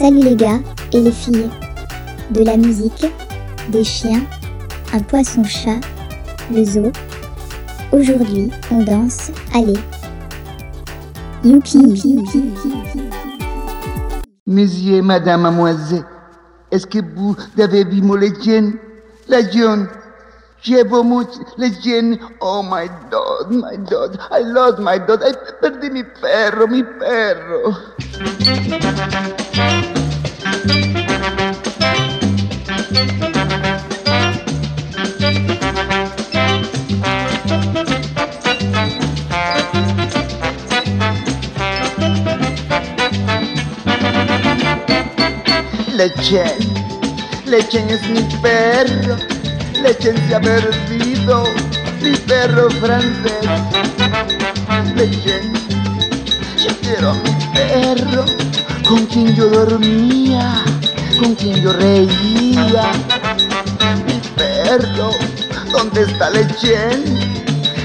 Salut les gars et les filles. De la musique, des chiens, un poisson-chat, le zoo. Aujourd'hui, on danse. Allez. Youpi. Monsieur, madame, mademoiselle, est-ce que vous avez vu mon légende La jeune. J'ai beaucoup légende. Oh my dog, my dog. I lost my dog. I perdi mi perro, mi perro. Lechen, Lechen es mi perro, Lechen se ha perdido, mi perro francés. Lechen, yo quiero a mi perro, con quien yo dormía, con quien yo reía. Mi perro, ¿dónde está Lechen?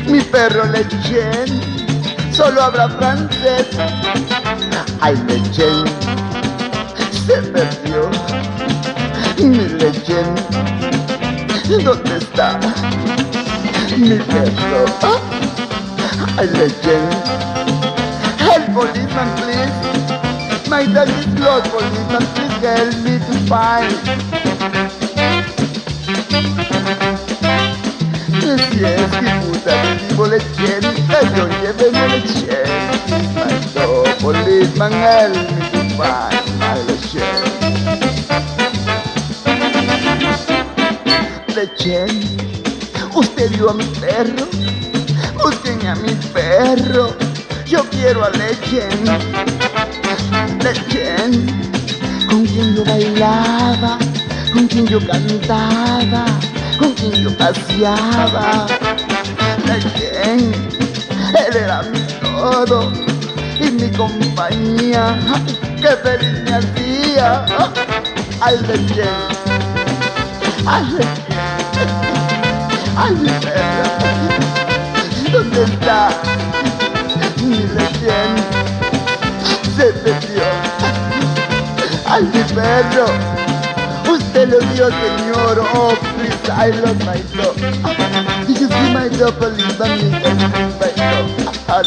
Mi perro Lechen, solo habla francés. Ay, Lechen se perdió mi leyenda. ¿Dónde está mi perro? I legend. Help policeman, please. My dog is lost, policeman. Please help me to find. Puta de vivo leyenda, yo llevo leyenda. My dog, policeman, help me to find Lechen, usted vio a mi perro, busquen a mi perro, yo quiero a Lechen. Lechen, con quien yo bailaba, con quien yo cantaba, con quien yo paseaba. Lechen, él era mi todo y mi compañía, que feliz me hacía. Ay, Lechen, ay, Lechen. ¡Ay, perro! ¿Dónde está mi leyenda? Se perdió. ¡Ay, mi perro! Usted lo vio, señor. Oh, please, I love my dog. Did you see my dog, get my dog. Ah,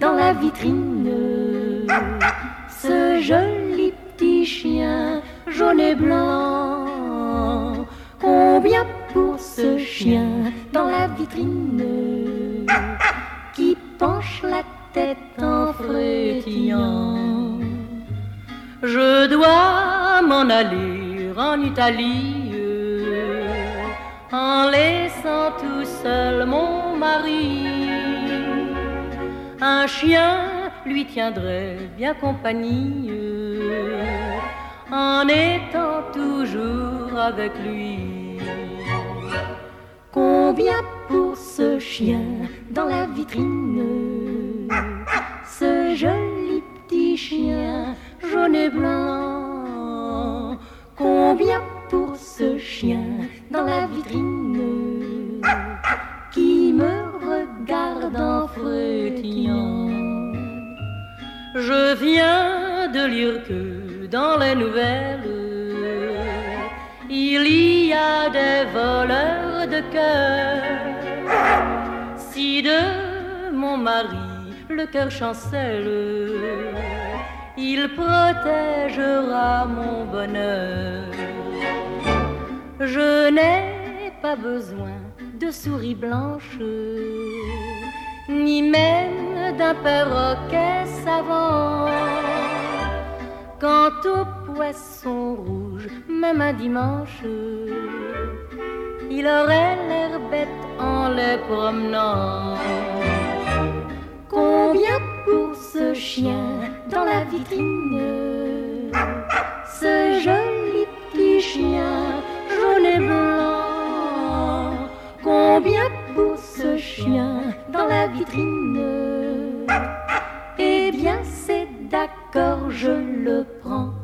dans la vitrine. Ce joli petit chien jaune et blanc. Combien pour ce chien dans la vitrine? Qui penche la tête en frétillant Je dois m'en aller en Italie en laissant tout seul mon mari. Un chien lui tiendrait bien compagnie en étant toujours avec lui. Combien pour ce chien dans la vitrine? Si de mon mari le cœur chancelle, il protégera mon bonheur. Je n'ai pas besoin de souris blanches, ni même d'un perroquet savant. Quant au poisson rouge, même un dimanche, il aurait l'air bête en les promenant. Combien pour ce chien dans la vitrine? Ce joli petit chien jaune et blanc Combien pour ce chien dans la vitrine? Eh bien c'est d'accord, je le prends.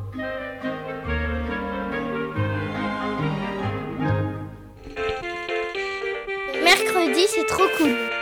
C'est trop cool.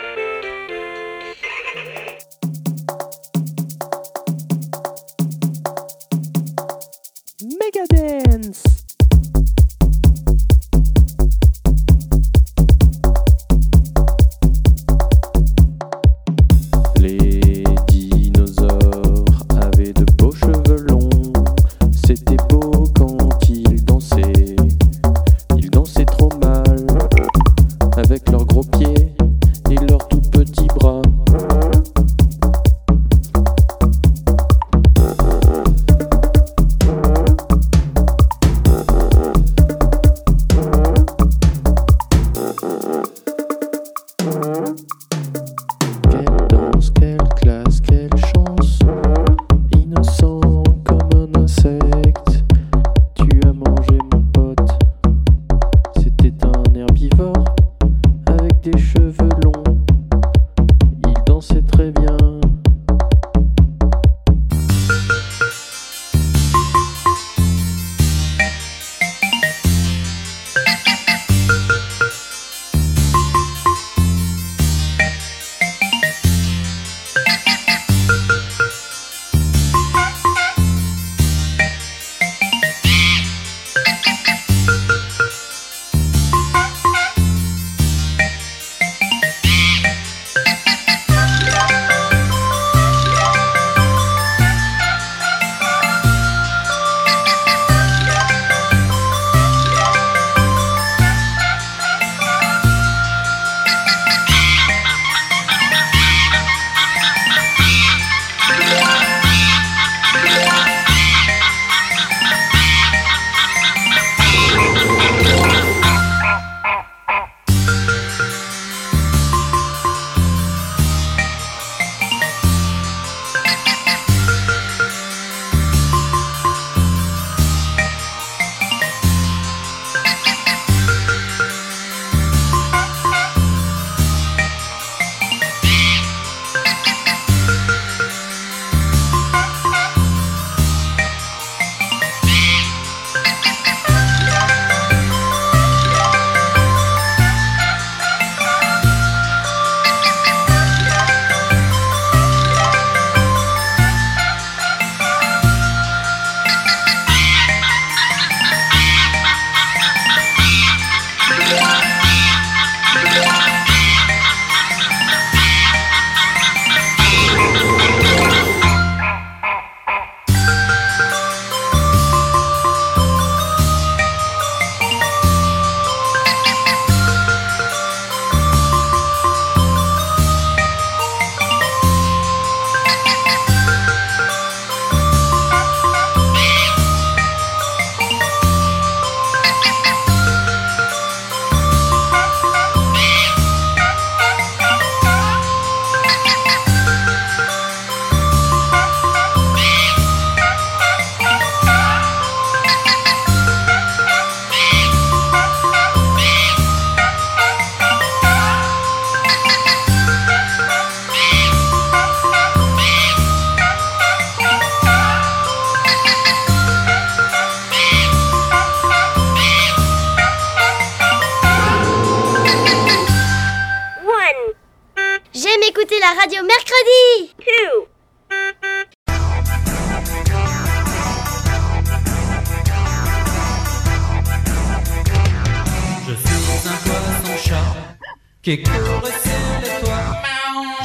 Qui court sur les toits.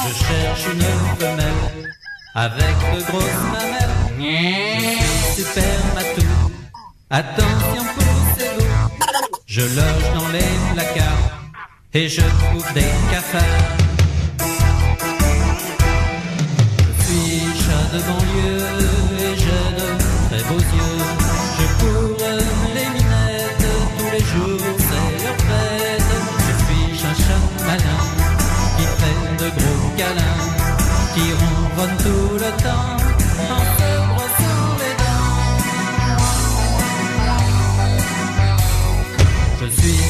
Je cherche une femelle avec de grosses mamelles. Je suis super matou. Attention, poussez-vous. Je loge dans les placards et je trouve des cafards.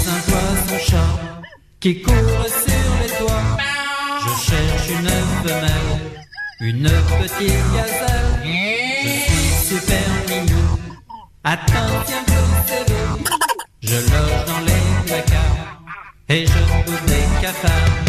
Je suis un poisson-chat qui court sur les toits. Je cherche une femelle, une petite gazelle. Je suis super mignon. Attention, poussez-vous. Je loge dans les placards et je trouve des cafards.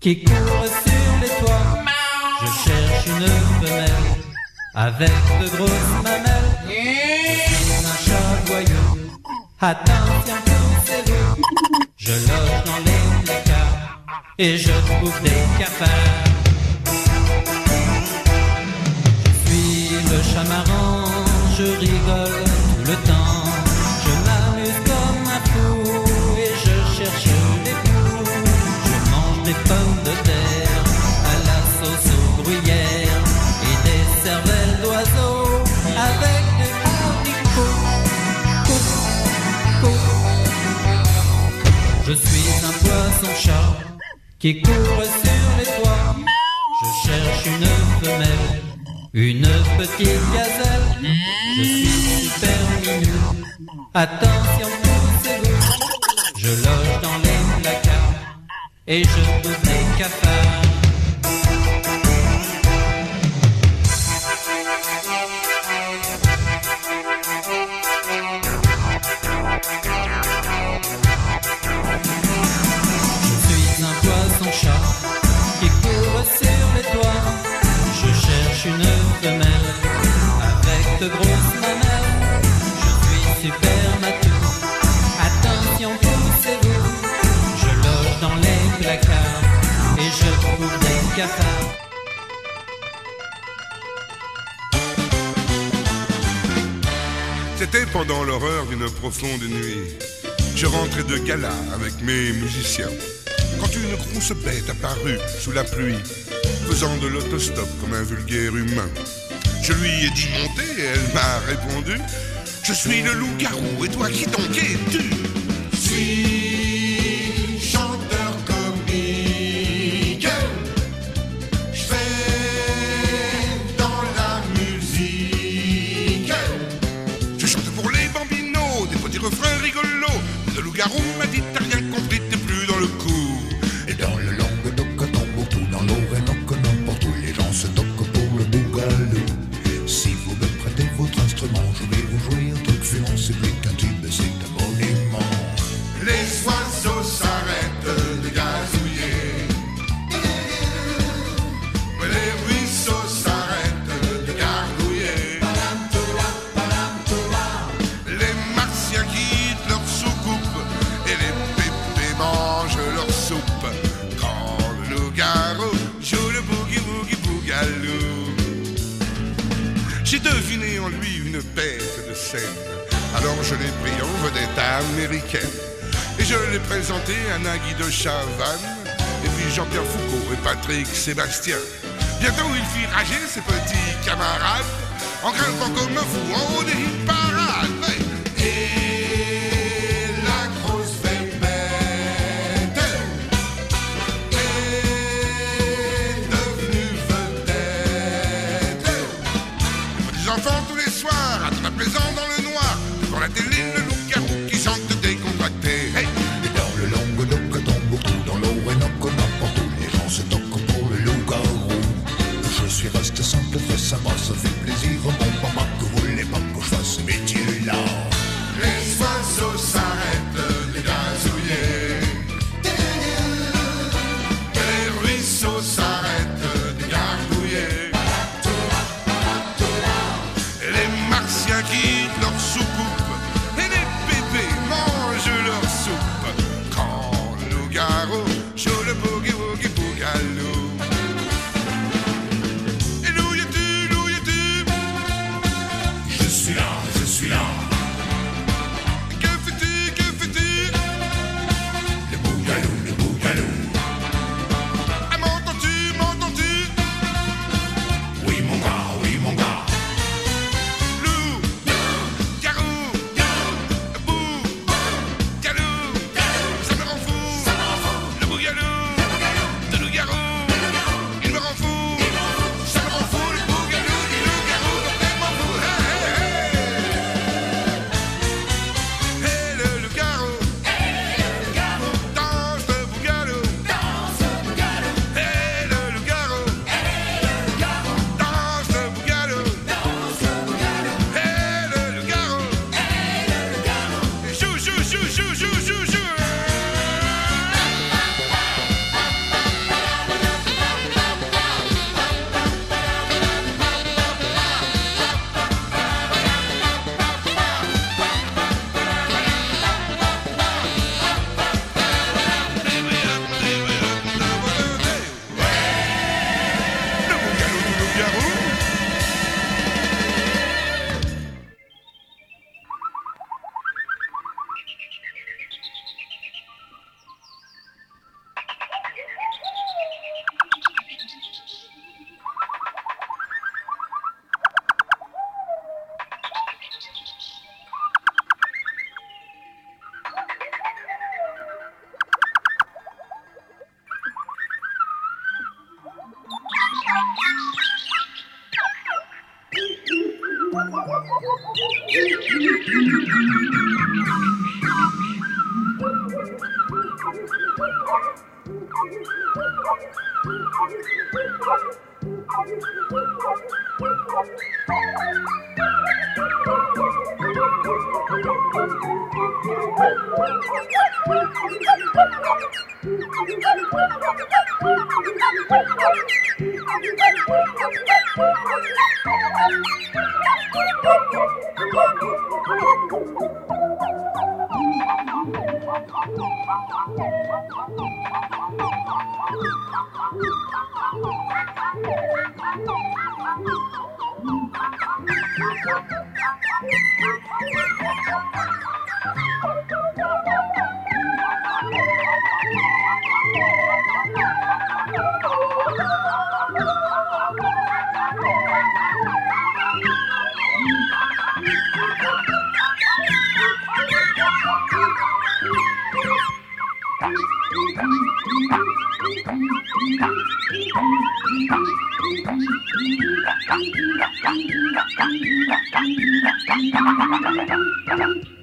Qui court sur les toits. Je cherche une femelle avec de grosses mamelles. Je un chat voyou. Attention, poussez-vous. Je loge dans les placards et je trouve des cafards. Qui court sur les toits. Je cherche une femelle, une petite gazelle. Je suis super mignon. Attention, poussez-vous. Je loge dans les placards et je bouffe des C'était pendant l'horreur d'une profonde nuit. Je rentrais de gala avec mes musiciens. Quand une grosse bête apparut sous la pluie, faisant de l'autostop comme un vulgaire humain. Je lui ai dit monter et elle m'a répondu Je suis le loup-garou et toi qui donc es-tu? Loup-garou m'a dit T'as rien compris, t'es plus dans le coup. Deviné en lui une bête de scène. Alors je l'ai pris en vedette américaine. Et je l'ai présenté à Nagui de Chavannes. Et puis Jean-Pierre Foucault et Patrick Sébastien. Bientôt il fit rager ses petits camarades. En grimpant comme un fou en haut des parades. Thank you. Bye-bye.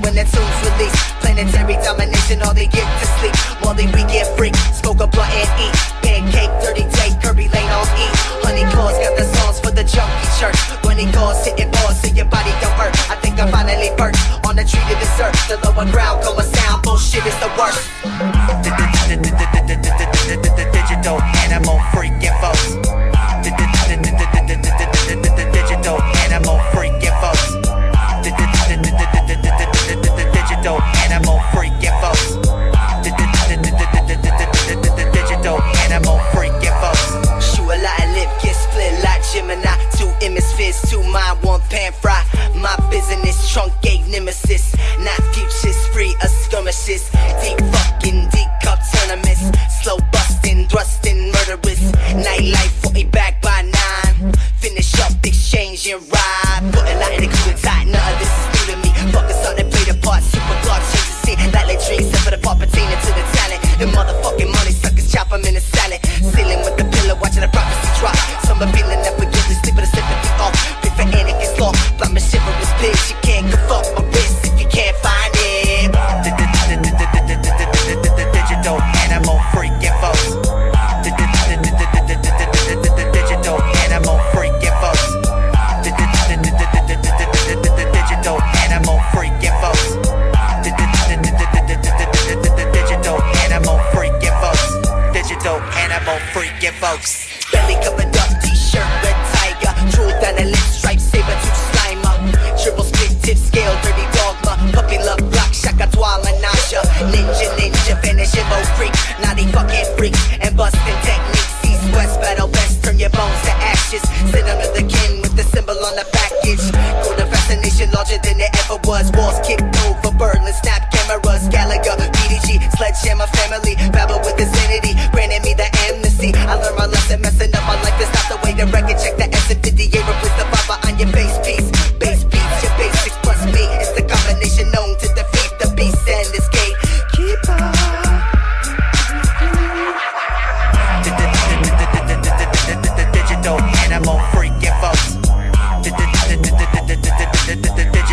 when it's business trunk gave Nimbus real animal freaking folks. Belly covered up, t-shirt red tiger. Truth and a lip stripe, saber tooth slimer. Triple spit, tip scale, dirty dogma. Puppy love block, shaka twala, nausea. Ninja, ninja, finish him, oh, freak. Naughty fucking freaks and busting techniques. East, west, battle best, turn your bones to ashes. Sit under the kin with the symbol on the package. Go to fascination larger than it ever was. Walls kick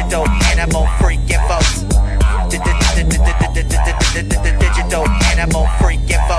digital animal freaking folks. Digital animal freaking folks.